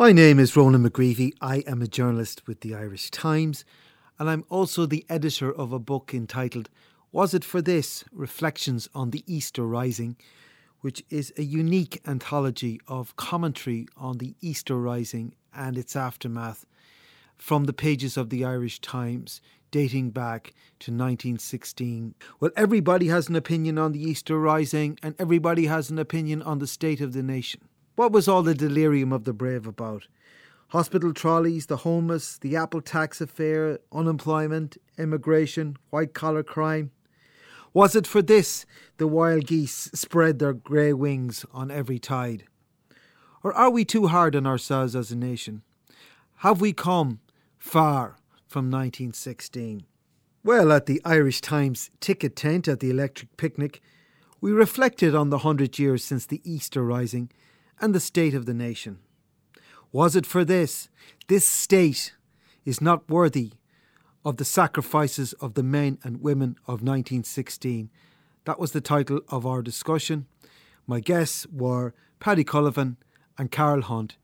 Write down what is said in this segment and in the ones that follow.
My name is Ronan McGreevy. I am a journalist with the Irish Times, and I'm also the editor of a book entitled Was It For This? Reflections on the Easter Rising, which is a unique anthology of commentary on the Easter Rising and its aftermath from the pages of the Irish Times dating back to 1916. Well, everybody has an opinion on the Easter Rising and everybody has an opinion on the state of the nation. What was all the delirium of the brave about? Hospital trolleys, the homeless, the Apple tax affair, unemployment, immigration, white collar crime. Was it for this the wild geese spread their grey wings on every tide? Or are we too hard on ourselves as a nation? Have we come far from 1916? Well, at the Irish Times ticket tent at the Electric Picnic, we reflected on the hundred years since the Easter Rising and the state of the nation. Was it for this? This state is not worthy of the sacrifices of the men and women of 1916. That was the title of our discussion. My guests were Paddy Cullivan and Carol Hunt.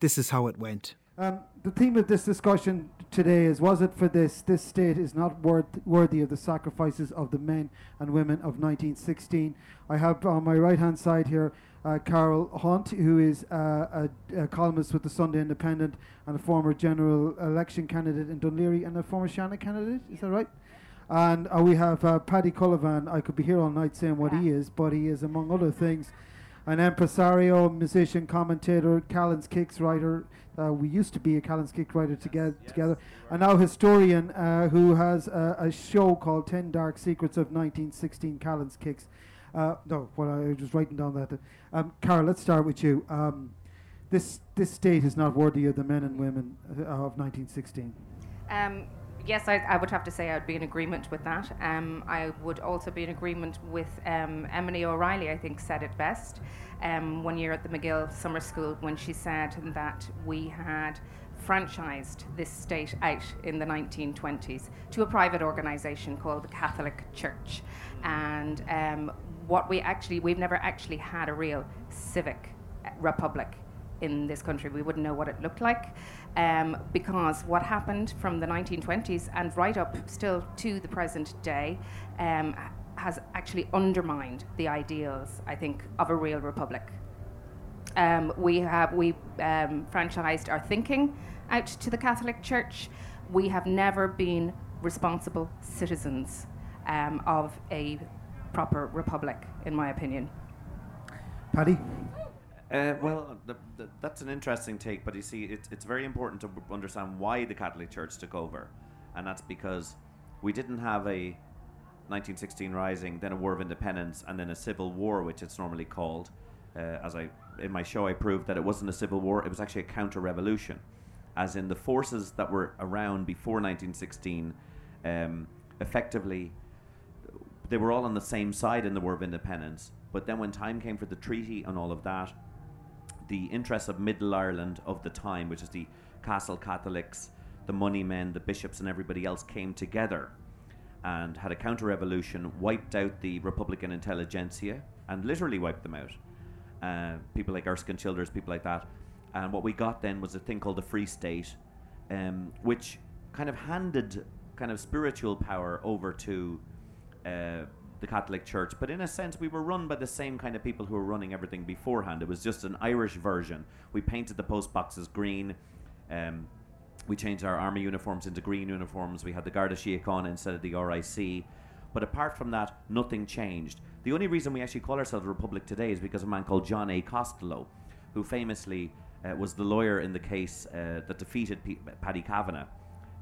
This is how it went. Um, the theme of this discussion today is Was it for this? This state is not worth, worthy of the sacrifices of the men and women of 1916. I have on my right hand side here uh, Carol Hunt, who is uh, a, a, columnist with the Sunday Independent and a former general election candidate in Laoghaire and a former Seanad candidate. Is that right? And uh, we have uh, Paddy Cullivan. I could be here all night saying what he is, but he is, among other things, an impresario, musician, commentator, Callan's Kicks writer. Uh, we used to be a Callan's Kicks writer together, yes. together, and now historian uh, who has a show called 10 Dark Secrets of 1916 Callan's Kicks. Uh, no, well, I was just writing down that. Um, Carol, let's start with you. Um, this this state is not worthy of the men and women uh, of 1916. Um, yes, I, I, would have to say I'd be in agreement with that. Um, I would also be in agreement with um, Emily O'Reilly. I think said it best um, one year at the MacGill Summer School when she said that we had franchised this state out in the 1920s to a private organisation called the Catholic Church, and um, what we actually, we've never actually had a real civic uh, republic in this country. We wouldn't know what it looked like um, because what happened from the 1920s and right up still to the present day um, has actually undermined the ideals, I think, of a real republic. Um, we have we um, franchised our thinking out to the Catholic Church. We have never been responsible citizens um, of a proper republic, in my opinion. Paddy? Uh, well, the, the, that's an interesting take, but you see, it, it's very important to understand why the Catholic Church took over. And that's because we didn't have a 1916 rising, then a war of independence, and then a civil war, which it's normally called. Uh, as I in my show, I proved that it wasn't a civil war; it was actually a counter-revolution, as in the forces that were around before 1916, um, effectively they were all on the same side in the War of Independence. But then when time came for the treaty and all of that, the interests of Middle Ireland of the time, which is the Castle Catholics, the money men, the bishops, and everybody else, came together and had a counter revolution, wiped out the Republican intelligentsia, and literally wiped them out. Uh, people like Erskine Childers, people like that. And what we got then was a thing called the Free State, um, which kind of handed kind of spiritual power over to uh, the Catholic Church, but in a sense, we were run by the same kind of people who were running everything beforehand. It was just an Irish version. We painted the post boxes green. Um, we changed our army uniforms into green uniforms. We had the Garda Síochána instead of the RIC. But apart from that, nothing changed. The only reason we actually call ourselves a republic today is because a man called John A. Costello, who famously uh, was the lawyer in the case uh, that defeated P- Paddy Kavanagh,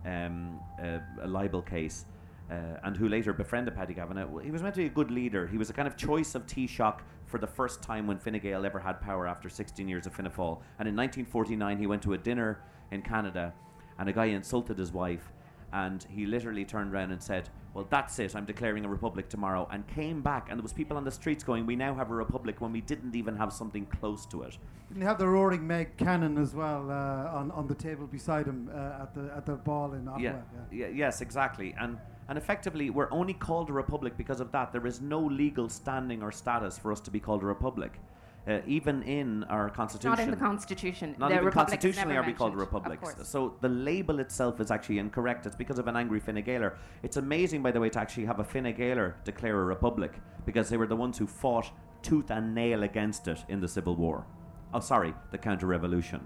um, uh, a libel case. Uh, and who later befriended Paddy Kavanagh, he was meant to be a good leader. He was a kind of choice of Taoiseach for the first time when Fine Gael ever had power after 16 years of Fianna Fáil. And in 1949, he went to a dinner in Canada, and a guy insulted his wife, and he literally turned around and said, "Well, that's it. I'm declaring a republic tomorrow." And came back, and there was people on the streets going, "We now have a republic," when we didn't even have something close to it. Didn't you have the roaring Meg cannon as well uh, on, on the table beside him uh, at the at the ball in Ottawa? Yeah, yeah, yes, exactly. And and effectively, we're only called a republic because of that. There is no legal standing or status for us to be called a republic. Uh, even in our constitution, Not in the constitution. not the even republic constitutionally are we called a mentioned, of republic. So the label itself is actually incorrect. It's because of an angry Fine Gaeler. It's amazing, by the way, to actually have a Fine Gaeler declare a republic because they were the ones who fought tooth and nail against it in the Civil War. Oh, sorry, the counter revolution.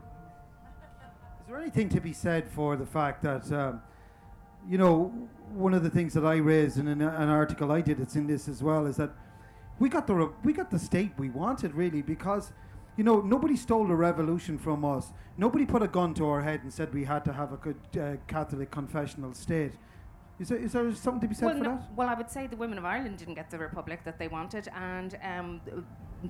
Is there anything to be said for the fact that, um, you know, one of the things that I raised in an, an article I did, it's in this as well, is that we got the re- we got the state we wanted really because, you know, nobody stole the revolution from us. Nobody put a gun to our head and said we had to have a good uh, Catholic confessional state. Is there, is there something to be said well, for no- that? well, I would say the women of Ireland didn't get the republic that they wanted, and um,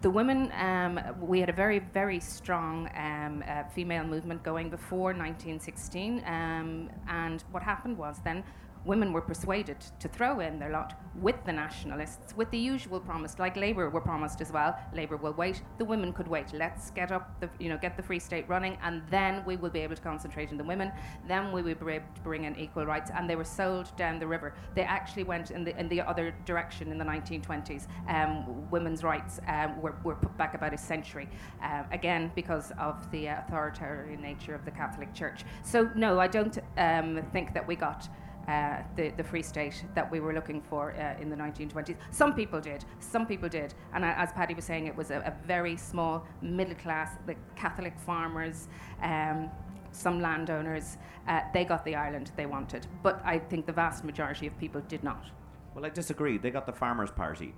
the women, um, we had a very, very strong um, uh, female movement going before 1916, um, and what happened was then women were persuaded to throw in their lot with the nationalists, with the usual promise, like Labour were promised as well. Labour will wait, the women could wait. Let's get up, the, you know, get the Free State running, and then we will be able to concentrate on the women. Then we will be able to bring in equal rights. And they were sold down the river. They actually went in the in the other direction in the 1920s. Um, women's rights um, were, were put back about a century, um, again because of the uh, authoritarian nature of the Catholic Church. So no, I don't um, think that we got uh, the, the free state that we were looking for uh, in the 1920s. Some people did, some people did. And as Paddy was saying, it was a, a very small middle class, the Catholic farmers, um, some landowners, uh, they got the Ireland they wanted. But I think the vast majority of people did not. Well, I disagree. They got the Farmers' Party.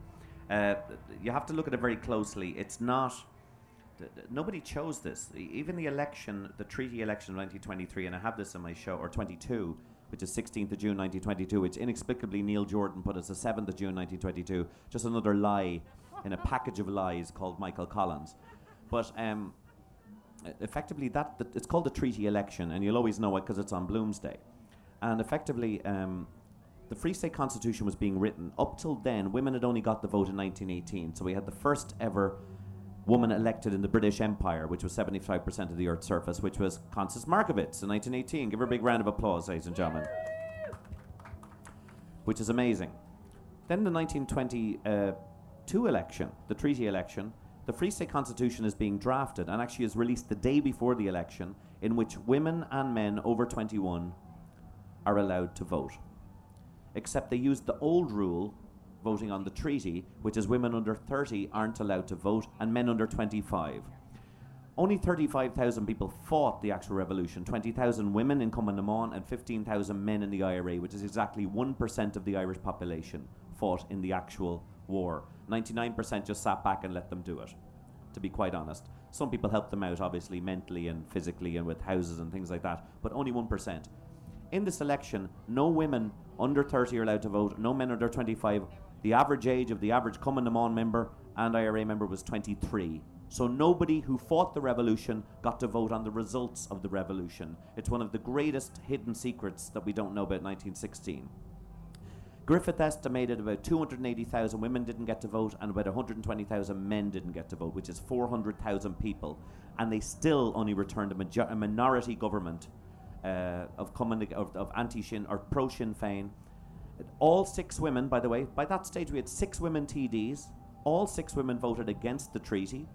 Uh, you have to look at it very closely. It's not. Nobody chose this. Even the election, the treaty election of 1923, and I have this in my show, or 22, which is 16th of June 1922, which inexplicably Neil Jordan put as the 7th of June 1922. Just another lie in a package of lies called Michael Collins. But um, effectively, that, that it's called the treaty election, and you'll always know it because it's on Bloomsday. And effectively, um, the Free State Constitution was being written. Up till then, women had only got the vote in 1918. So we had the first ever woman elected in the British Empire, which was 75% of the Earth's surface, which was Constance Markievicz in 1918. Give her a big round of applause, ladies and gentlemen. Which is amazing. Then the 1922 uh, election, the treaty election, the Free State Constitution is being drafted and actually is released the day before the election, in which women and men over 21 are allowed to vote. Except they used the old rule, voting on the treaty, which is women under 30 aren't allowed to vote and men under 25. Only 35,000 people fought the actual revolution 20,000 women in Cumann and 15,000 men in the IRA, which is exactly 1% of the Irish population fought in the actual war. 99% just sat back and let them do it, to be quite honest. Some people helped them out, obviously, mentally and physically and with houses and things like that, but only 1%. In this election, no women under 30 are allowed to vote, no men under 25. The average age of the average Cumann member and IRA member was 23. So nobody who fought the revolution got to vote on the results of the revolution. It's one of the greatest hidden secrets that we don't know about 1916. Griffith estimated about 280,000 women didn't get to vote and about 120,000 men didn't get to vote, which is 400,000 people. And they still only returned a, major- a minority government uh, of, of, of anti-Sinn or pro-Sinn Féin. All six women, by the way, by that stage we had six women TDs. All six women voted against the treaty.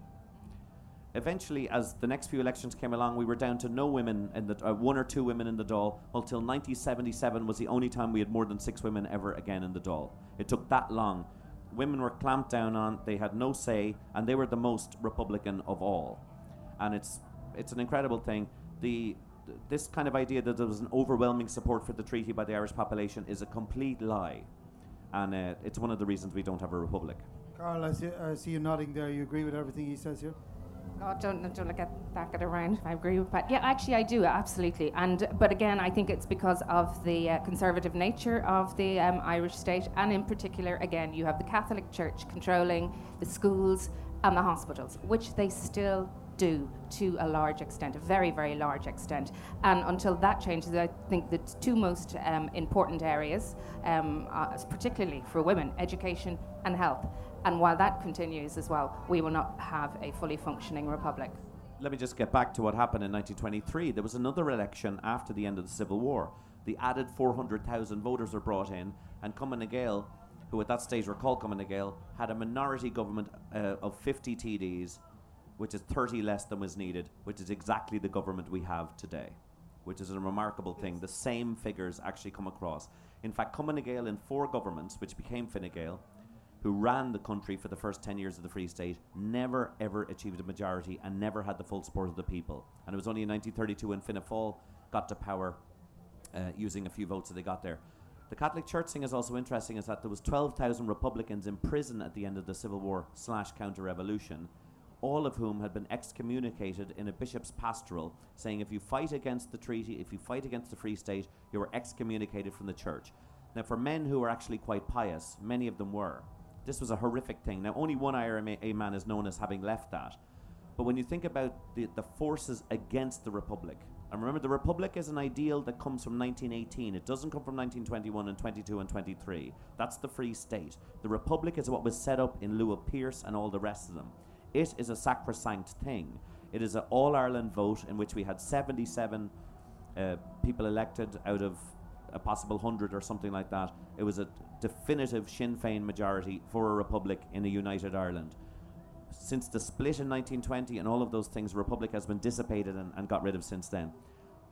Eventually, as the next few elections came along, we were down to no women in the uh, one or two women in the Dáil until 1977 was the only time we had more than six women ever again in the Dáil. It took that long. Women were clamped down on; they had no say, and they were the most Republican of all. And it's it's an incredible thing. The th- this kind of idea that there was an overwhelming support for the treaty by the Irish population is a complete lie, and uh, it's one of the reasons we don't have a republic. Carl, I see, I see you nodding there. You agree with everything he says here? Oh, don't don't get that get around. I agree with Pat. Yeah, actually, I do absolutely. And but again, I think it's because of the uh, conservative nature of the um, Irish state, and in particular, again, you have the Catholic Church controlling the schools and the hospitals, which they still do to a large extent, a very, very large extent. And until that changes, I think the two most um, important areas, um, particularly for women, education and health. And while that continues as well, we will not have a fully functioning republic. Let me just get back to what happened in 1923. There was another election after the end of the Civil War. The added 400,000 voters were brought in, and Cumann na nGaedheal, who at that stage were called Cumann na had a minority government uh, of 50 TDs, which is 30 less than was needed, which is exactly the government we have today, which is a remarkable thing. The same figures actually come across. In fact, Cumann na nGaedheal in four governments, which became Fine Gael, who ran the country for the first 10 years of the Free State, never ever achieved a majority and never had the full support of the people. And it was only in 1932 when Fianna Fáil got to power uh, using a few votes that they got there. The Catholic Church thing is also interesting is that there was 12,000 Republicans in prison at the end of the Civil War slash counter-revolution, all of whom had been excommunicated in a bishop's pastoral, saying if you fight against the treaty, if you fight against the Free State, you are excommunicated from the church. Now, for men who were actually quite pious, many of them were, this was a horrific thing. Now, only one IRA man is known as having left that. But when you think about the, the forces against the Republic, and remember, the Republic is an ideal that comes from 1918. It doesn't come from 1921 and 22 and 23. That's the Free State. The Republic is what was set up in lieu of Pearse and all the rest of them. It is a sacrosanct thing. It is an All Ireland vote in which we had 77 uh, people elected out of a possible 100 or something like that. It was a definitive Sinn Féin majority for a republic in a united Ireland. Since the split in 1920 and all of those things, republic has been dissipated and, and got rid of since then.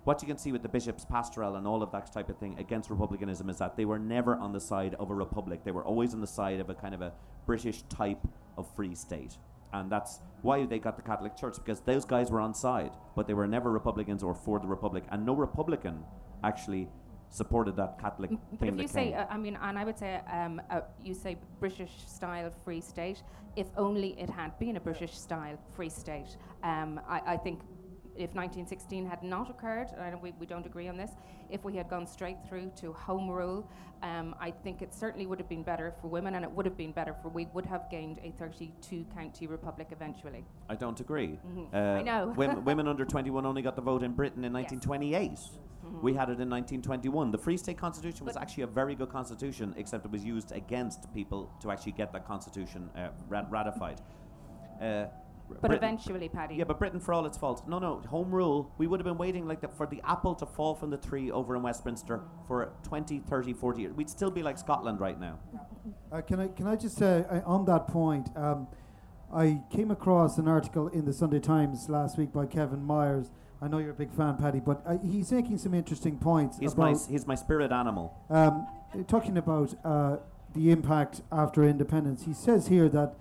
What you can see with the bishop's pastoral and all of that type of thing against republicanism is that they were never on the side of a republic. They were always on the side of a kind of a British type of free state. And that's why they got the Catholic Church, because those guys were on side, but they were never Republicans or for the Republic. And no Republican actually supported that Catholic but thing if you say, uh, I mean, and I would say, um, uh, you say British style free state, if only it had been a British style free state. Um, I, I think if 1916 had not occurred, and I know we, we don't agree on this, if we had gone straight through to home rule, um, I think it certainly would have been better for women, and it would have been better for we would have gained a 32 county republic eventually. I don't agree. Mhm. Uh, I know. women, women under 21 only got the vote in Britain in 1928. We had it in 1921. The Free State Constitution was actually a very good constitution, except it was used against people to actually get that constitution uh, ratified. Uh, But Britain- eventually, Paddy. Yeah, but Britain, for all its faults, no, no, home rule. We would have been waiting like that for the apple to fall from the tree over in Westminster for 20, 30, 40 years. We'd still be like Scotland right now. Uh, can I can I just say uh, on that point? Um, I came across an article in the Sunday Times last week by Kevin Myers. I know you're a big fan, Paddy, but uh, he's making some interesting points He's about my, he's my spirit animal. um, talking about uh, the impact after independence. He says here that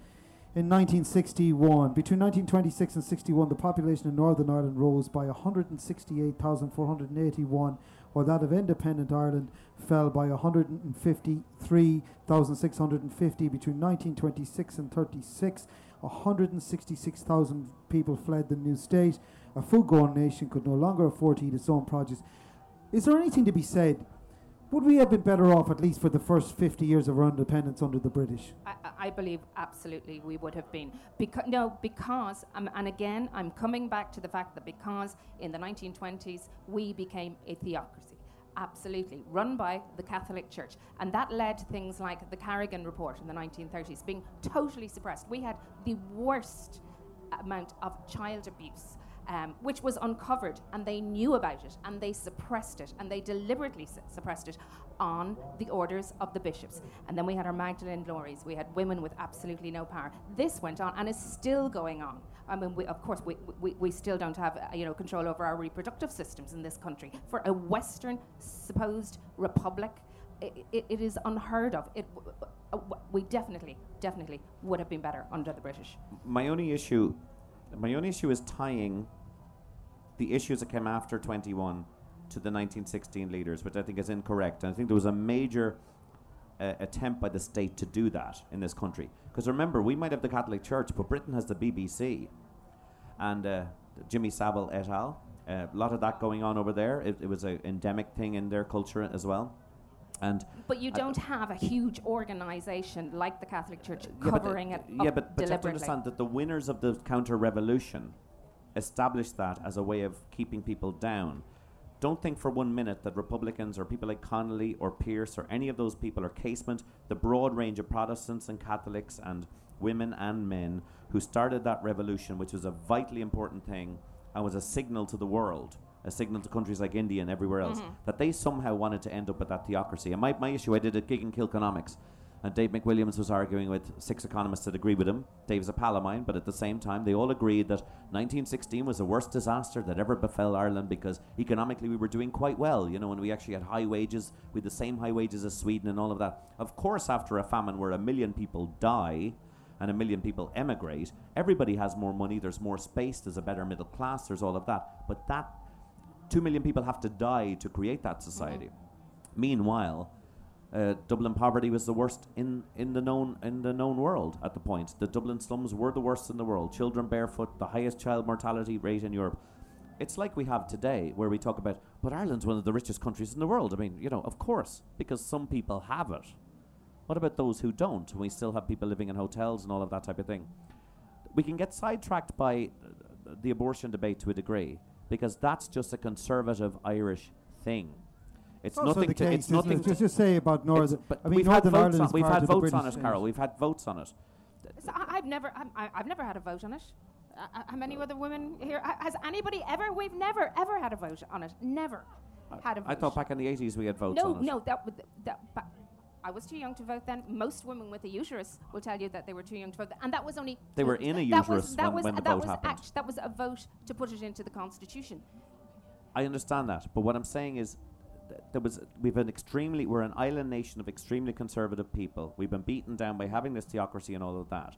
in 1961, between 1926 and 61, the population in Northern Ireland rose by 168,481, while that of independent Ireland fell by 153,650 between 1926 and 36. 166,000 people fled the new state. A food-going nation could no longer afford to eat its own produce. Is there anything to be said? Would we have been better off at least for the first 50 years of our independence under the British? I, I- believe absolutely we would have been. No, because um, and again, I'm coming back to the fact that because in the 1920s we became a theocracy, absolutely run by the Catholic Church, and that led to things like the Carrigan Report in the 1930s being totally suppressed. We had the worst amount of child abuse. Um, which was uncovered, and they knew about it, and they suppressed it, and they deliberately su- suppressed it on the orders of the bishops. And then we had our Magdalene laundries. We had women with absolutely no power. This went on, and is still going on. I mean, we, of course, we, we, we still don't have uh, you know control over our reproductive systems in this country. For a Western supposed republic, i i it is unheard of. It, uh, we definitely, definitely would have been better under the British. My only issue, my only issue is tying the issues that came after 21 to the 1916 leaders, which I think is incorrect. And I think there was a major uh, attempt by the state to do that in this country. Because remember, we might have the Catholic Church, but Britain has the BBC. and uh, Jimmy Savile et al. Uh, a lot of that going on over there. It, it was an endemic thing in their culture as well. And But you don't have a huge organisation like the Catholic Church yeah, but uh, covering the- it Yeah, but, but you have to understand that the winners of the counter revolution established that as a way of keeping people down. Don't think for one minute that Republicans or people like Connolly or Pearse or any of those people or Casement, the broad range of Protestants and Catholics and women and men who started that revolution, which was a vitally important thing and was a signal to the world, a signal to countries like India and everywhere else, mm-hmm. that they somehow wanted to end up with that theocracy. And my, my issue, I did a gig in Kilkenomics, and Dave McWilliams was arguing with six economists that agree with him. Dave's a pal of mine, but at the same time, they all agreed that 1916 was the worst disaster that ever befell Ireland because economically we were doing quite well. You know, when we actually had high wages, we had the same high wages as Sweden and all of that. Of course, after a famine where a million people die and a million people emigrate, everybody has more money, there's more space, there's a better middle class, there's all of that. But that two million people have to die to create that society. Meanwhile, uh, Dublin poverty was the worst in, in the known in the known world at the point. The Dublin slums were the worst in the world. Children barefoot, the highest child mortality rate in Europe. It's like we have today, where we talk about, but Ireland's one of the richest countries in the world. I mean, you know, of course, because some people have it. What about those who don't? We still have people living in hotels and all of that type of thing. We can get sidetracked by the abortion debate to a degree because that's just a conservative Irish thing. It's also nothing the to. case, It's nothing it? to. Just, just say about it's- Northern. but I mean, we've had Northern votes Ireland on, is we've part had of the votes on it, Carol. We've had votes on it. So I, I've never, I'm, I, I've never had a vote on it. Uh, how many other women here? Has anybody ever? We've never, ever had a vote on it. Never had a vote. I thought back in the 80s we had votes no, on it. no, that, would- that, but I was too young to vote then. Most women with a uterus will tell you that they were too young to vote, and that was only. They were in a that was- uterus that when- was, when the that vote was happened. act- that was a vote to put it into the constitution. I understand that, but what I'm saying is, there was we've an extremely we're an island nation of extremely conservative people. We've been beaten down by having this theocracy and all of that.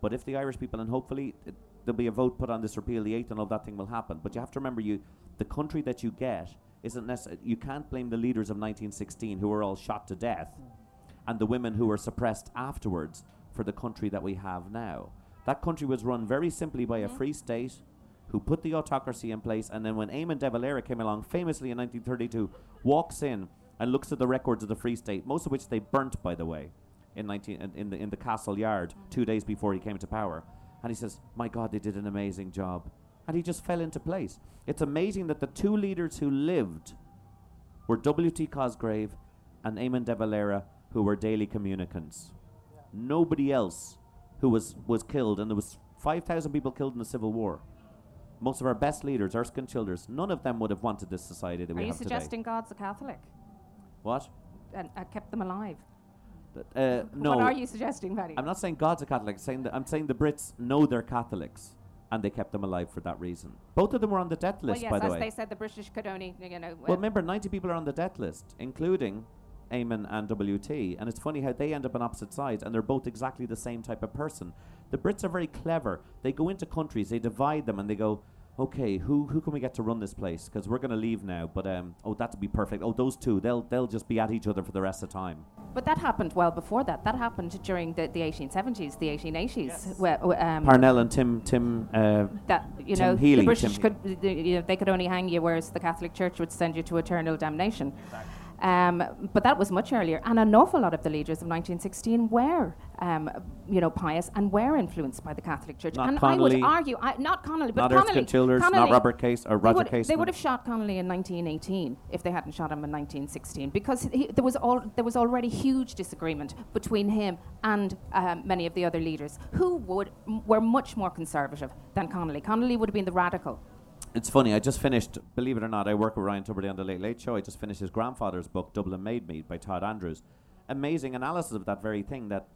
But if the Irish people and hopefully it, there'll be a vote put on this repeal the eighth and all that thing will happen. But you have to remember, you the country that you get isn't necessarily you can't blame the leaders of 1916 who were all shot to death, and the women who were suppressed afterwards for the country that we have now. That country was run very simply by a mm-hmm. free state who put the autocracy in place. And then when Eamon de Valera came along, famously in 1932, walks in and looks at the records of the Free State, most of which they burnt, by the way, in, 19, in, in, the, in the castle yard mm-hmm. two days before he came to power. And he says, My God, they did an amazing job. And he just fell into place. It's amazing that the two leaders who lived were W.T. Cosgrave and Eamon de Valera, who were daily communicants. Nobody else who was, was killed, and there was 5,000 people killed in the Civil War. Most of our best leaders, Erskine Childers, none of them would have wanted this society that Are we you suggesting God's a Catholic. What? and, and kept them alive? Uh, no. What are you suggesting, Betty? I'm not saying God's a Catholic. Saying that I'm saying the Brits know they're Catholics, and they kept them alive for that reason. Both of them were on the death well, list, yes, by the as way. they said, the British could only, you know. Well, remember, 90 people are on the death list, including Eamon and WT. And it's funny how they end up on opposite sides, and they're both exactly the same type of person. The Brits are very clever. They go into countries, they divide them, and they go, okay, who, who can we get to run this place? Because we're going to leave now, but um, oh, that'd be perfect. Oh, those two, they'll, they'll just be at each other for the rest of the time. But that happened well before that. That happened during the, the 1870s, the 1880s, where where, um, Parnell and Tim, Tim, uh, that you Tim know Healy, the British Tim could you know, they could only hang you, whereas the Catholic Church would send you to eternal damnation. Um, but that was much earlier, and an awful lot of the leaders of 1916 were, um, you know, pious and were influenced by the Catholic Church. Not and Connolly, I would argue, I, not Connolly, but not Connolly, Erskine Childers, not Robert Case or they Roger would, They would have shot Connolly in 1918 if they hadn't shot him in 1916, because he, there was all there was already huge disagreement between him and um, many of the other leaders who would m- were much more conservative than Connolly. Connolly would have been the radical. It's funny, I just finished, believe it or not, I work with Ryan Tubridy on the Late Late Show. I just finished his grandfather's book, Dublin Made Me, by Todd Andrews. Amazing analysis of that very thing that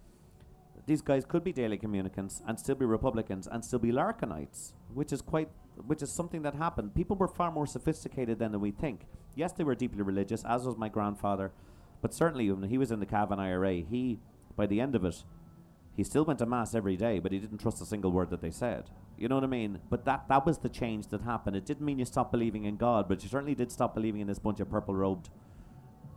these guys could be daily communicants and still be Republicans and still be Larkinites, which is quite, which is something that happened. People were far more sophisticated than we think. Yes, they were deeply religious, as was my grandfather, but certainly when he was in the Cavan IRA, he, by the end of it, he still went to mass every day, but he didn't trust a single word that they said. You know what I mean? But that that was the change that happened. It didn't mean you stopped believing in God, but you certainly did stop believing in this bunch of purple robed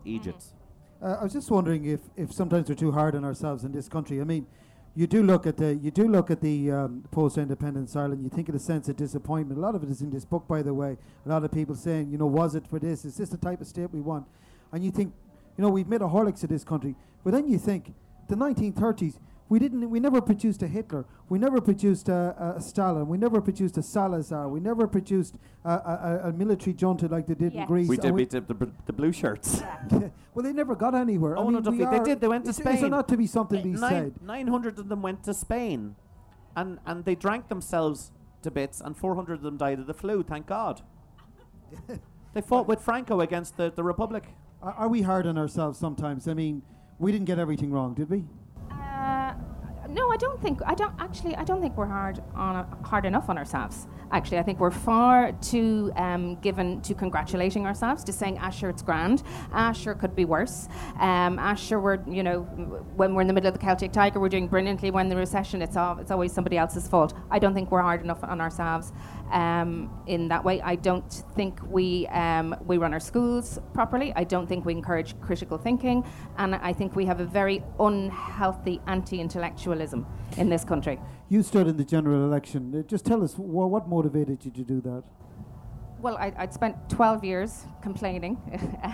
Egypts. Uh, I was just wondering if, if sometimes we're too hard on ourselves in this country. I mean, you do look at the you do look at the um, post-independence Ireland. You think of the sense of disappointment. A lot of it is in this book, by the way. A lot of people saying, you know, was it for this? Is this the type of state we want? And you think, you know, we've made a horlicks of this country. But then you think, the 1930s, we didn't. We never produced a Hitler. We never produced a, a Stalin. We never produced a Salazar. We never produced a, a, a military junta like they did Yes. in Greece. We and did beat the, the, the blue shirts. well, they never got anywhere. I Oh, mean, no, don't we they did, they went to Spain. Is there not to be something to be Nine, said? 900 of them went to Spain, and, and they drank themselves to bits, and 400 of them died of the flu, thank God. they fought with Franco against the, the Republic. Are, are we hard on ourselves sometimes? I mean, we didn't get everything wrong, did we? Uh, no, I don't think. I don't actually. I don't think we're hard on hard enough on ourselves. Actually, I think we're far too um, given to congratulating ourselves, to saying, "Ah, sure, it's grand. Sure, could be worse. Um, sure, we're you know, when we're in the middle of the Celtic Tiger, we're doing brilliantly. When the recession, it's all, it's always somebody else's fault. I don't think we're hard enough on ourselves um, in that way. I don't think we um, we run our schools properly. I don't think we encourage critical thinking, and I think we have a very unhealthy in this country. You stood in the general election. Uh, just tell us wha what motivated you to do that. Well, I, I'd spent 12 years complaining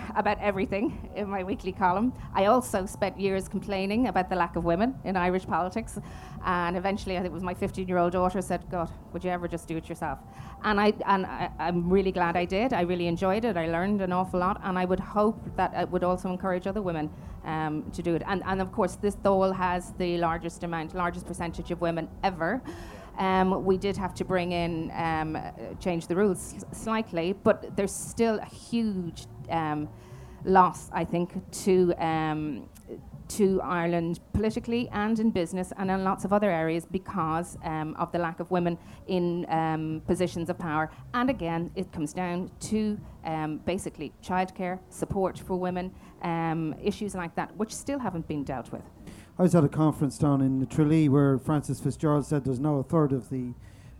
about everything in my weekly column. I also spent years complaining about the lack of women in Irish politics. And eventually, I think it was my 15 year old daughter said, God, would you ever just do it yourself? And, I, and I, I'm really glad I did. I really enjoyed it. I learned an awful lot. And I would hope that it would also encourage other women um, to do it. And, and of course, this Dáil has the largest amount, largest percentage of women ever. Um, we did have to bring in um, change the rules slightly, but there's still a huge um, loss, I think, to um, to Ireland politically and in business and in lots of other areas because um, of the lack of women in um, positions of power. And again, it comes down to basically childcare, support for women, issues like that, which still haven't been dealt with. I was at a conference down in Tralee where Frances Fitzgerald said there's now a third of the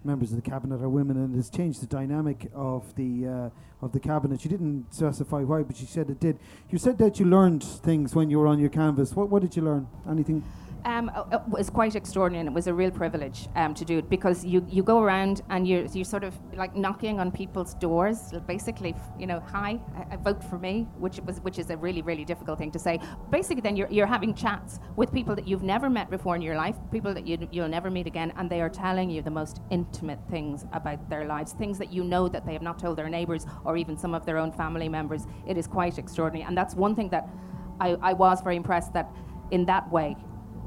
members of the cabinet are women, and it's changed the dynamic of the uh, of the cabinet. She didn't specify why, but she said it did. You said that you learned things when you were on your canvas. What what did you learn? Anything? Um, uh, it was quite extraordinary and it was a real privilege um, to do it because you, you go around and you're, you're sort of like knocking on people's doors basically you know hi I, I vote for me which was which is a really really difficult thing to say. Basically then you're, you're having chats with people that you've never met before in your life people that you, you'll never meet again and they are telling you the most intimate things about their lives things that you know that they have not told their neighbors or even some of their own family members. It is quite extraordinary and that's one thing that I, I was very impressed that in that way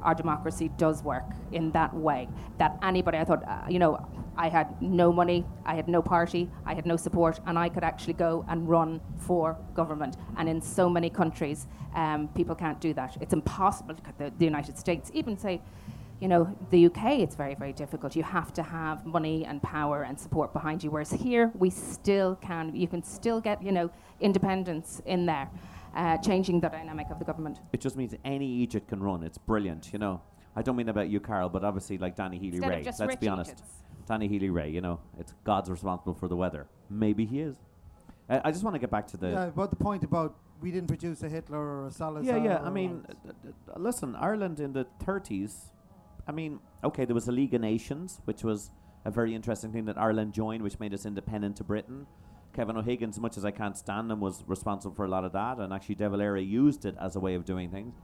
our democracy does work in that way. That anybody, I thought, uh, you know, I had no money, I had no party, I had no support, and I could actually go and run for government. And in so many countries, um, people can't do that. It's impossible. The, the United States, even say, you know, the UK, it's very, very difficult. You have to have money and power and support behind you. Whereas here, we still can, you can still get, you know, independence in there, uh, changing the dynamic of the government. It just means any Egypt can run. It's brilliant, you know. I don't mean about you, Carol, but obviously like Danny Healy Instead of Ray. just Let's rich be honest. Egypts. Danny Healy-Rae, you know, it's God's responsible for the weather. Maybe he is. Uh, I just want to get back to the. yeah, about the point about we didn't produce a Hitler or a Salazar. Yeah, yeah. I mean, uh, listen, Ireland in the 30s, I mean, okay, there was a League of Nations, which was a very interesting thing that Ireland joined, which made us independent to Britain. Kevin O'Higgins, as much as I can't stand him, was responsible for a lot of that, and actually De Valera used it as a way of doing things.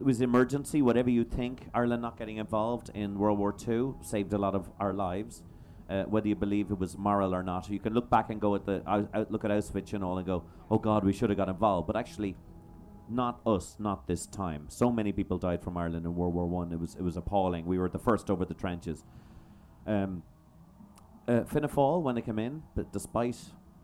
It was emergency, whatever you think. Ireland not getting involved in World War II saved a lot of our lives. Uh, whether you believe it was moral or not, you can look back and go at the out, out, look at Auschwitz and all, and go, "Oh God, we should have got involved." But actually, not us, not this time. So many people died from Ireland in World War One. It was it was appalling. We were the first over the trenches. Um, uh, when they come in, but despite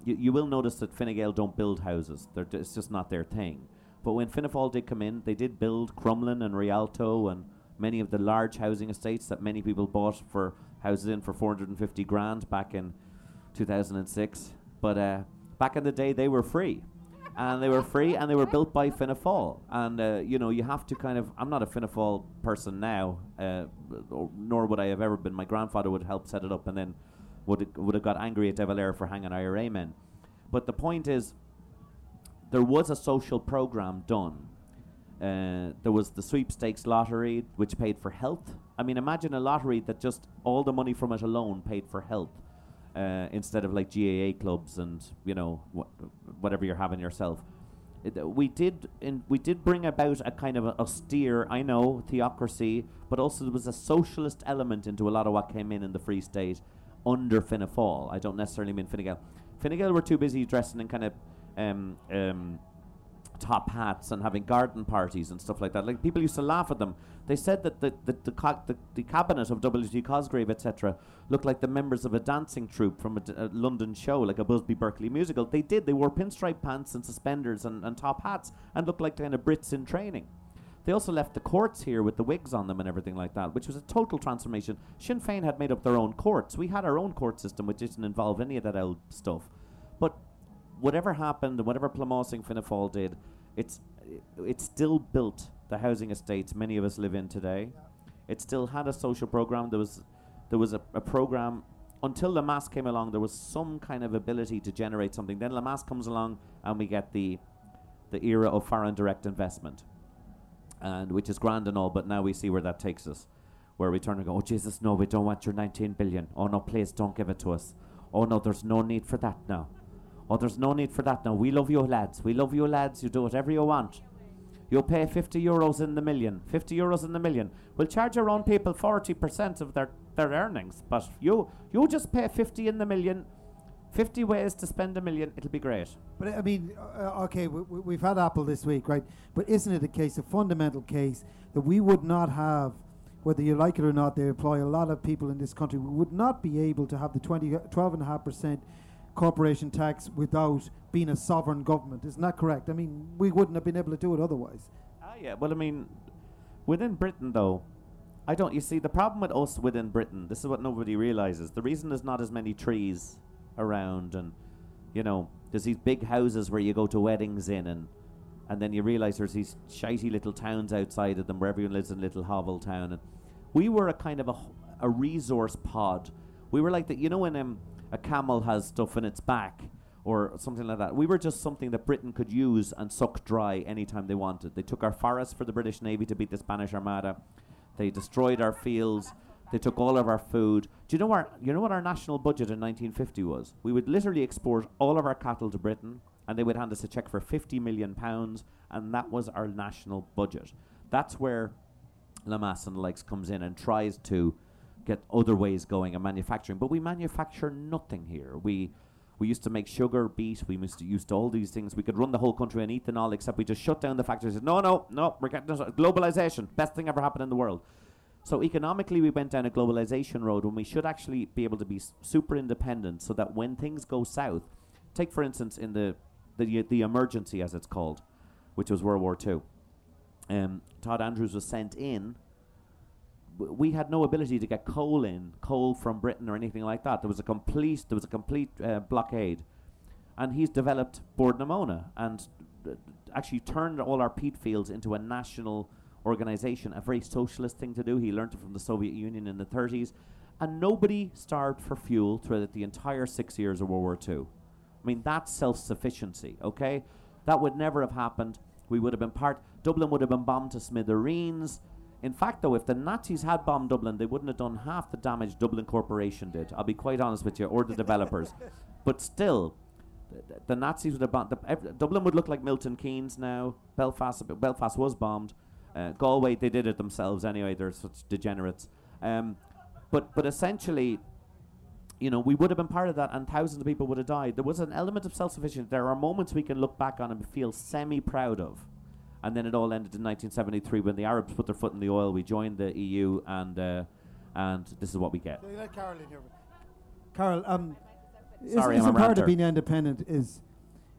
you, you will notice that Fine Gael don't build houses. They're, it's just not their thing. But when Fianna did come in, they did build Crumlin and Rialto and many of the large housing estates that many people bought for houses in for 450 grand back in 2006. But uh, back in the day, they were free. And they were free and they were built by Fianna. And, uh, you know, you have to kind of. I'm not a Fianna person now, uh, or- nor would I have ever been. My grandfather would help set it up and then would, would have got angry at De Valera for hanging IRA men. But the point is, there was a social program done Uh, there was the sweepstakes lottery, which paid for health. I mean, imagine a lottery that just all the money from it alone paid for health, uh, instead of like GAA clubs and you know wh- whatever you're having yourself. Uh, we did in, we did bring about a kind of a austere, I know, theocracy, but also there was a socialist element into a lot of what came in in the Free State under Fianna Fáil. I don't necessarily mean Fine Gael. Were too busy dressing in kind of um, um, top hats and having garden parties and stuff like that. Like people used to laugh at them. They said that the the the, co- the, the cabinet of W. G. Cosgrave, etc., looked like the members of a dancing troupe from a, d- a London show, like a Busby Berkeley musical. They did. They wore pinstripe pants and suspenders and, and top hats and looked like kind of Brits in training. They also left the courts here with the wigs on them and everything like that, which was a total transformation. Sinn Féin had made up their own courts. We had our own court system, which didn't involve any of that old stuff. But whatever happened and whatever Plamosing Fianna Fáil did, it's it still built the housing estates many of us live in today. It still had a social program. There was there was a, a program until Lemass came along. There was some kind of ability to generate something. Then Lemass comes along, and we get the the era of foreign direct investment, and which is grand and all. But now we see where that takes us, where we turn and go, oh Jesus, no, we don't want your 19 billion. Oh no, please don't give it to us. Oh no, there's no need for that now. Oh, there's no need for that now. We love you lads. We love you lads. You do whatever you want. You'll pay 50 euros in the million. 50 euros in the million. We'll charge our own people 40% of their, their earnings. But you you just pay 50 in the million. 50 ways to spend a million. It'll be great. But I mean, uh, okay, we, we've had Apple this week, right? But isn't it a case, a fundamental case, that we would not have, whether you like it or not, they employ a lot of people in this country, we would not be able to have the 20, 12.5% corporation tax without being a sovereign government. Isn't that correct? I mean, we wouldn't have been able to do it otherwise. Ah, yeah. Well, I mean, within Britain, though, I don't. You see, the problem with us within Britain, this is what nobody realizes. The reason there's not as many trees around, and you know, there's these big houses where you go to weddings in, and and then you realize there's these shitey little towns outside of them where everyone lives in a little hovel town, and we were a kind of a, a resource pod. We were like that. You know, when um, a camel has stuff in its back or something like that. We were just something that Britain could use and suck dry anytime they wanted. They took our forests for the British Navy to beat the Spanish Armada. They destroyed our fields. They took all of our food. Do you know our you know what our national budget in 1950 was? We would literally export all of our cattle to Britain and they would hand us a check for 50 million pounds and that was our national budget. That's where Lemass and the likes comes in and tries to get other ways going and manufacturing. But we manufacture nothing here. We we used to make sugar, beet. We used to use all these things. We could run the whole country on ethanol, except we just shut down the factories. No, no, no. We're getting globalization. Best thing ever happened in the world. So economically, we went down a globalization road when we should actually be able to be super independent, so that when things go south, take for instance in the the the emergency as it's called, which was World War Two. Um, Todd Andrews was sent in we had no ability to get coal in, coal from Britain or anything like that. There was a complete, there was a complete uh, blockade, and he's developed Bord na Móna and uh, actually turned all our peat fields into a national organization, a very socialist thing to do. He learned it from the Soviet Union in the 30s, and nobody starved for fuel throughout the entire six years of World War II. I mean, that's self-sufficiency, okay? That would never have happened. We would have been part. Dublin would have been bombed to smithereens. In fact, though, if the Nazis had bombed Dublin, they wouldn't have done half the damage Dublin Corporation did. I'll be quite honest with you, or the developers. But still, th- th- the Nazis would have bombed. The, Dublin would look like Milton Keynes now. Belfast, Belfast was bombed. Uh, Galway, they did it themselves anyway. They're such degenerates. Um, but but essentially, you know, we would have been part of that, and thousands of people would have died. There was an element of self-sufficiency. There are moments we can look back on and feel semi-proud of, and then it all ended in 1973 when the Arabs put their foot in the oil. We joined the EU, and uh, and this is what we get. Carol in here. Carol, um, is- Sorry, I'm isn't a part of being independent is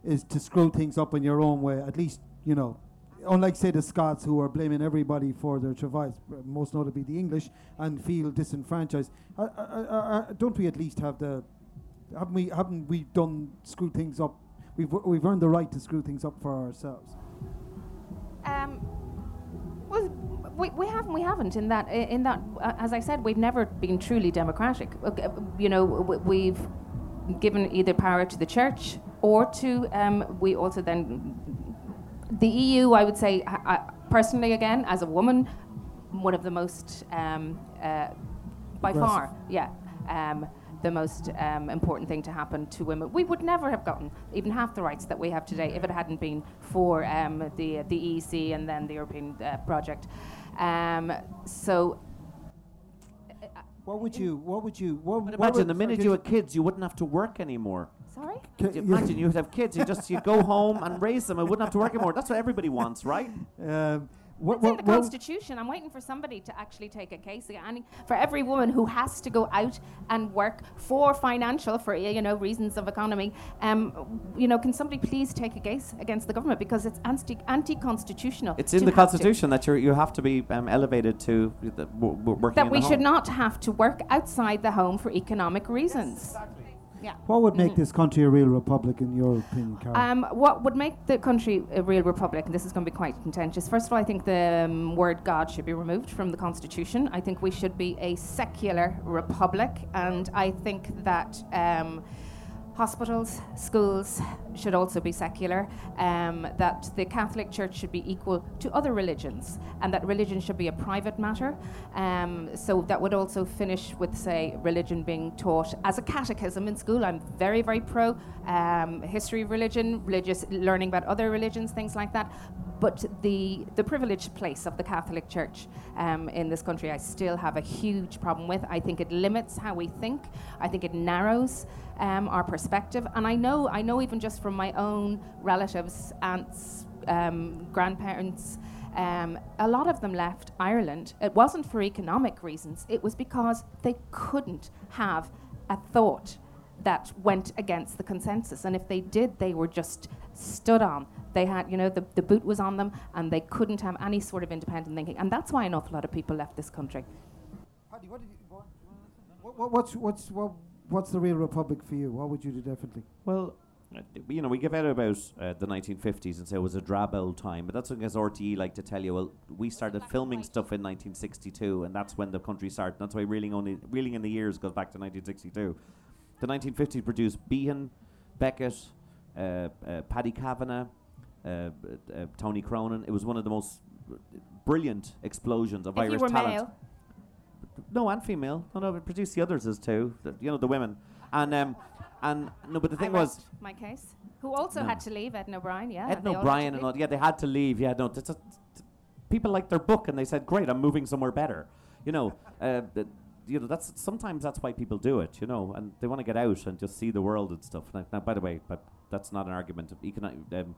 is to screw things up in your own way. At least you know, unlike say the Scots who are blaming everybody for their travails, uh, most notably the English, and feel disenfranchised. Uh, uh, uh, uh, don't we at least have the haven't we haven't we done screw things up? We've we've earned the right to screw things up for ourselves. Um, well, we, we haven't. We haven't. In that, in that, uh, as I said, we've never been truly democratic. Uh, You know, we've given either power to the church or to. Um, we also then the EU, I would say, I, personally, again, as a woman, one of the most, um, uh, by Aggressive. far, yeah, um, the most um, important thing to happen to women. We would never have gotten even half the rights that we have today if it hadn't been for um, the the EEC and then the European uh, project. Um, so What would you? What would you? What, what imagine would- the minute you were kids, you wouldn't have to work anymore. Sorry. can- You Imagine you would have kids, you just you go home and raise them. I wouldn't have to work anymore. That's what everybody wants, right? Um, what, It's in the what, Constitution. I'm waiting for somebody to actually take a case. And for every woman who has to go out and work for financial, for you know reasons of economy, um, you know, can somebody please take a case against the government because it's anti anti-constitutional. It's in the have to- Constitution that you you have to be um, elevated to the, w- w- working that in we the should not have to work outside the home for economic reasons. Yeah. what would make this country a real republic, in your opinion, Carol? Um, what would make the country a real republic, and this is going to be quite contentious. First of all, I think the um, word God should be removed from the Constitution. I think we should be a secular republic, and I think that um, hospitals, schools should also be secular, um, that the Catholic Church should be equal to other religions, and that religion should be a private matter. Um, so that would also finish with, say, religion being taught as a catechism in school. I'm very, very pro um, history of religion, religious learning about other religions, things like that. But the the privileged place of the Catholic Church um, in this country, I still have a huge problem with. I think it limits how we think. I think it narrows um, our perspective. And I know, I know, even just from my own relatives, aunts, um, grandparents. Um, a lot of them left Ireland. It wasn't for economic reasons. It was because they couldn't have a thought that went against the consensus. And if they did, they were just stood on. They had, you know, the, the boot was on them and they couldn't have any sort of independent thinking. And that's why an awful lot of people left this country. Paddy, what did you, what, what, what, what's, what's, what, what's the real republic for you? What would you do differently? Well, d- you know, we give out about uh, the 1950s and say it was a drab old time, but that's because RTE like to tell you, well, we started filming stuff in 1962, and that's when the country started. That's why reeling only reeling in the years goes back to 1962. The 1950s produced Behan, Beckett, uh, uh, Paddy Kavanagh, uh, uh, Tony Cronin. It was one of the most uh, brilliant explosions of if Irish talent. male, No, and female. No, no, it produced the others as too. The, you know, the women. And um, and no, but the thing was, my case. Who also No. had to leave, Edna O'Brien, yeah. Ed they all had O'Brien and all, yeah, they had to leave. Yeah, no, it's a, t- people liked their book and they said, "Great, I'm moving somewhere better." You know, uh, you know that's sometimes that's why people do it. You know, and they want to get out and just see the world and stuff. Now, now by the way, but that's not an argument. Econo- um,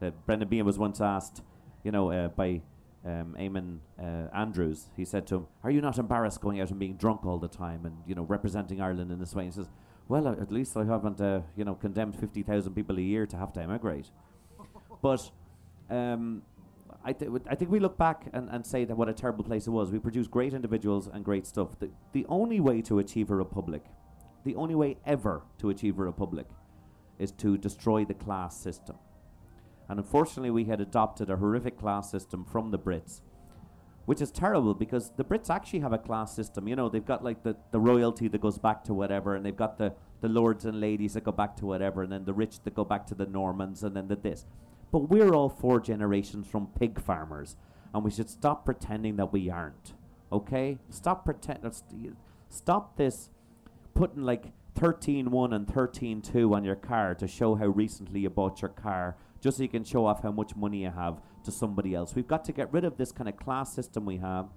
uh, Brendan Behan was once asked, you know, uh, by um, Eamonn uh, Andrews. He said to him, "Are you not embarrassed going out and being drunk all the time and you know representing Ireland in this way?" He says. Well, at least I haven't, uh, you know, condemned fifty thousand people a year to have to emigrate. But um, I, th- I think we look back and, and say that what a terrible place it was. We produced great individuals and great stuff. The, the only way to achieve a republic, the only way ever to achieve a republic, is to destroy the class system. And unfortunately, we had adopted a horrific class system from the Brits, which is terrible because the Brits actually have a class system. You know, they've got like the, the royalty that goes back to whatever, and they've got the, the lords and ladies that go back to whatever, and then the rich that go back to the Normans, and then the this. But we're all four generations from pig farmers, and we should stop pretending that we aren't. Okay? Stop pretend. uh, st- Stop this putting like 13.1 and 13.2 on your car to show how recently you bought your car, just so you can show off how much money you have to somebody else. We've got to get rid of this kind of class system we have.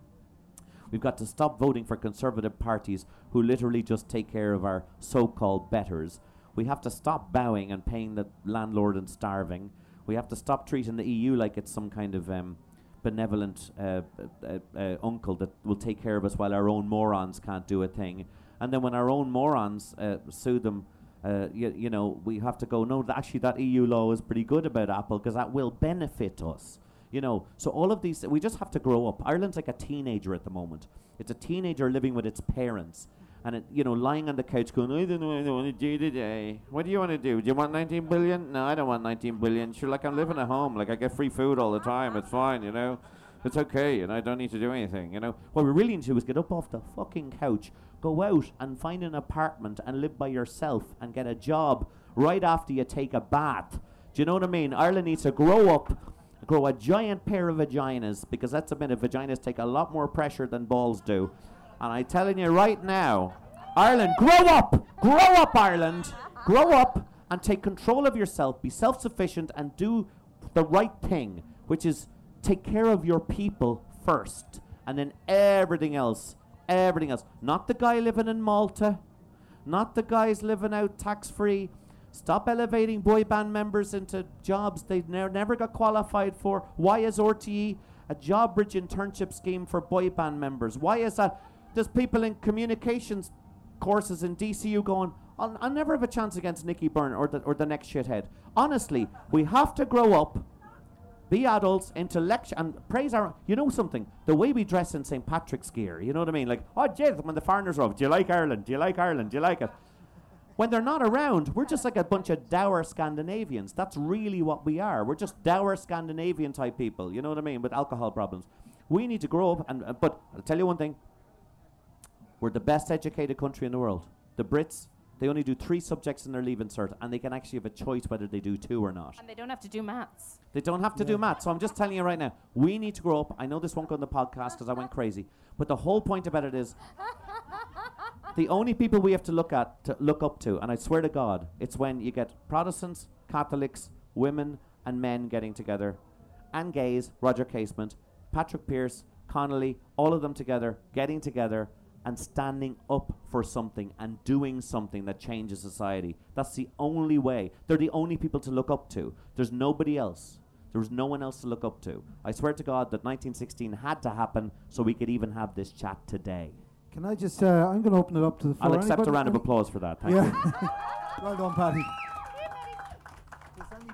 We've got to stop voting for conservative parties who literally just take care of our so called betters. We have to stop bowing and paying the landlord and starving. We have to stop treating the EU like it's some kind of um, benevolent uh, uh, uh, uncle that will take care of us while our own morons can't do a thing. And then when our own morons uh, sue them, uh, you, you know, we have to go, no, actually, that EU law is pretty good about Apple because that will benefit us. You know, so all of these, we just have to grow up. Ireland's like a teenager at the moment. It's a teenager living with its parents. And, it, you know, lying on the couch going, I don't know what I want to do today. What do you want to do? Do you want 19 billion? No, I don't want 19 billion. Sure, like I'm living at home. Like I get free food all the time. It's fine, you know. It's okay, and I don't need to do anything, you know. What we really need to do is get up off the fucking couch, go out and find an apartment and live by yourself and get a job right after you take a bath. Do you know what I mean? Ireland needs to grow up grow a giant pair of vaginas because that's a bit of Vaginas take a lot more pressure than balls do. And I'm telling you right now, Ireland, grow up! Grow up, Ireland! Grow up and take control of yourself, be self sufficient, and do the right thing, which is take care of your people first. And then everything else, everything else. Not the guy living in Malta, not the guys living out tax free. Stop elevating boy band members into jobs they ne- never got qualified for. Why is RTE a job bridge internship scheme for boy band members? Why is that? There's people in communications courses in DCU going, I'll, I'll never have a chance against Nicky Byrne or the, or the next shithead. Honestly, we have to grow up, be adults, intellectual, and praise our. You know something? The way we dress in St. Patrick's gear, you know what I mean? Like, oh, jeez, when the foreigners are over, do you like Ireland? Do you like Ireland? Do you like it? When they're not around, we're just like a bunch of dour Scandinavians. That's really what we are. We're just dour Scandinavian type people. You know what I mean? With alcohol problems. We need to grow up, and uh, but I'll tell you one thing. We're the best educated country in the world. The Brits, they only do three subjects in their leaving cert, and they can actually have a choice whether they do two or not. And they don't have to do maths. They don't have to do math. So I'm just telling you right now, we need to grow up. I know this won't go on the podcast because I went crazy, but the whole point about it is the only people we have to look at, to look up to, and I swear to God, it's when you get Protestants, Catholics, women, and men getting together, and gays, Roger Casement, Patrick Pearse, Connolly, all of them together, getting together and standing up for something and doing something that changes society. That's the only way. They're the only people to look up to. There's nobody else. There was no one else to look up to. I swear to God that 1916 had to happen so we could even have this chat today. Can I just? Uh, I'm going to open it up to the floor. I'll accept a round of applause for that. Thank you. Yeah. well done, Paddy.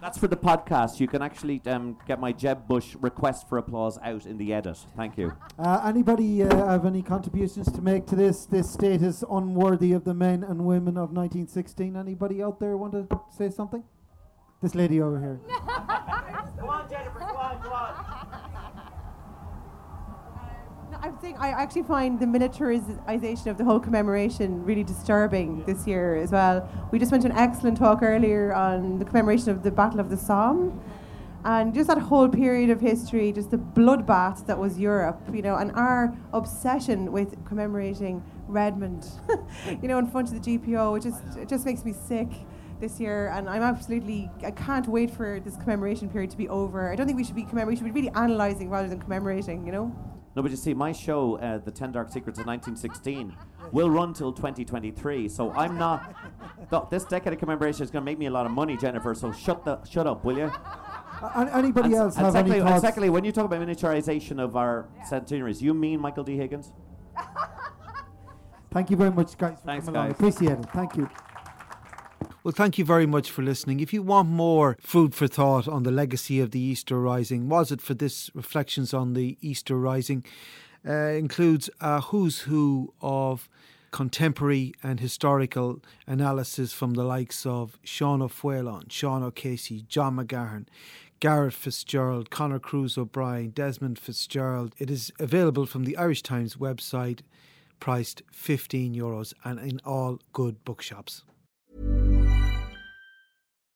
That's for the podcast. You can actually um, get my Jeb Bush request for applause out in the edit. Thank you. Uh, anybody uh, have any contributions to make to this? This state is unworthy of the men and women of 1916. Anybody out there want to say something? This lady over here. I'm saying I actually find the militarization of the whole commemoration really disturbing this year as well. We just went to an excellent talk earlier on the commemoration of the Battle of the Somme. And just that whole period of history, just the bloodbath that was Europe, you know, and our obsession with commemorating Redmond, you know, in front of the GPO, it just, it just makes me sick this year. And I'm absolutely, I can't wait for this commemoration period to be over. I don't think we should be commemorating, we should be really analysing rather than commemorating, you know? No, but you see, my show, uh, The Ten Dark Secrets of 1916, will run till 2023. So I'm not. th- this decade of commemoration is going to make me a lot of money, Jennifer. So shut the shut up, will you? Uh, anybody And, else and have secondly, any and secondly, when you talk about miniaturization of our centenaries, you mean Michael D. Higgins? Thank you very much, guys, for Thanks, coming along. I guys. appreciate it. Thank you. Well, thank you very much for listening. If you want more food for thought on the legacy of the Easter Rising, was it for this Reflections on the Easter Rising? Uh, includes a who's who of contemporary and historical analysis from the likes of Sean O'Faolain, Sean O'Casey, John McGahern, Garret Fitzgerald, Conor Cruise O'Brien, Desmond Fitzgerald. It is available from the Irish Times website, priced 15 euros and in all good bookshops.